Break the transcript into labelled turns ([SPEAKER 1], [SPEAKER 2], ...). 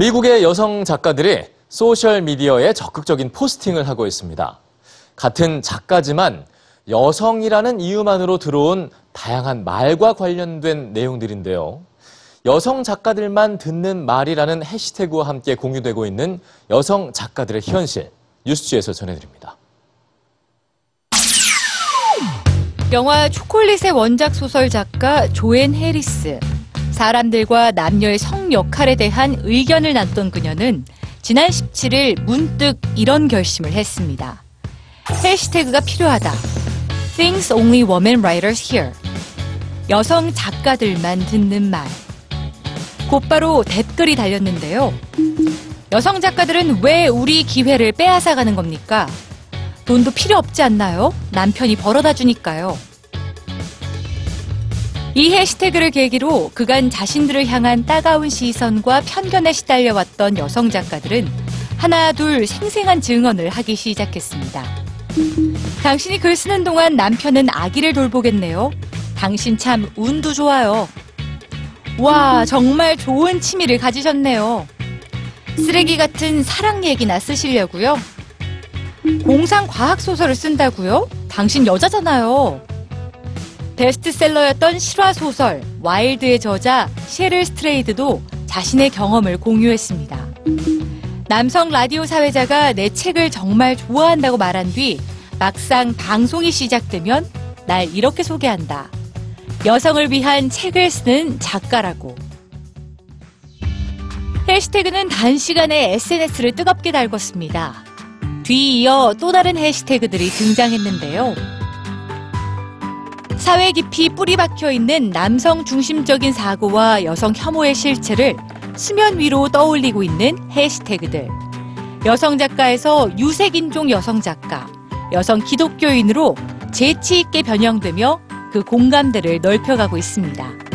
[SPEAKER 1] 미국의 여성 작가들이 소셜미디어에 적극적인 포스팅을 하고 있습니다. 같은 작가지만 여성이라는 이유만으로 들어온 다양한 말과 관련된 내용들인데요. 여성 작가들만 듣는 말이라는 해시태그와 함께 공유되고 있는 여성 작가들의 현실, 뉴스지에서 전해드립니다.
[SPEAKER 2] 영화 초콜릿의 원작 소설 작가 조앤 해리스. 사람들과 남녀의 성 역할에 대한 의견을 낳던 그녀는 지난 17일 문득 이런 결심을 했습니다. 해시태그가 필요하다. Things only women writers hear. 여성 작가들만 듣는 말. 곧바로 댓글이 달렸는데요. 여성 작가들은 왜 우리 기회를 빼앗아가는 겁니까? 돈도 필요 없지 않나요? 남편이 벌어다 주니까요. 이 해시태그를 계기로 그간 자신들을 향한 따가운 시선과 편견에 시달려왔던 여성 작가들은 하나 둘 생생한 증언을 하기 시작했습니다. 당신이 글 쓰는 동안 남편은 아기를 돌보겠네요. 당신 참 운도 좋아요. 와, 정말 좋은 취미를 가지셨네요. 쓰레기 같은 사랑 얘기나 쓰시려고요? 공상 과학 소설을 쓴다고요? 당신 여자잖아요. 베스트셀러였던 실화 소설 와일드의 저자 셰릴 스트레이드도 자신의 경험을 공유했습니다. 남성 라디오 사회자가 내 책을 정말 좋아한다고 말한 뒤 막상 방송이 시작되면 날 이렇게 소개한다. 여성을 위한 책을 쓰는 작가라고. 해시태그는 단시간에 SNS를 뜨겁게 달궜습니다. 뒤이어 또 다른 해시태그들이 등장했는데요. 사회 깊이 뿌리 박혀 있는 남성 중심적인 사고와 여성 혐오의 실체를 수면 위로 떠올리고 있는 해시태그들. 여성 작가에서 유색인종 여성 작가, 여성 기독교인으로 재치 있게 변형되며 그 공감대를 넓혀가고 있습니다.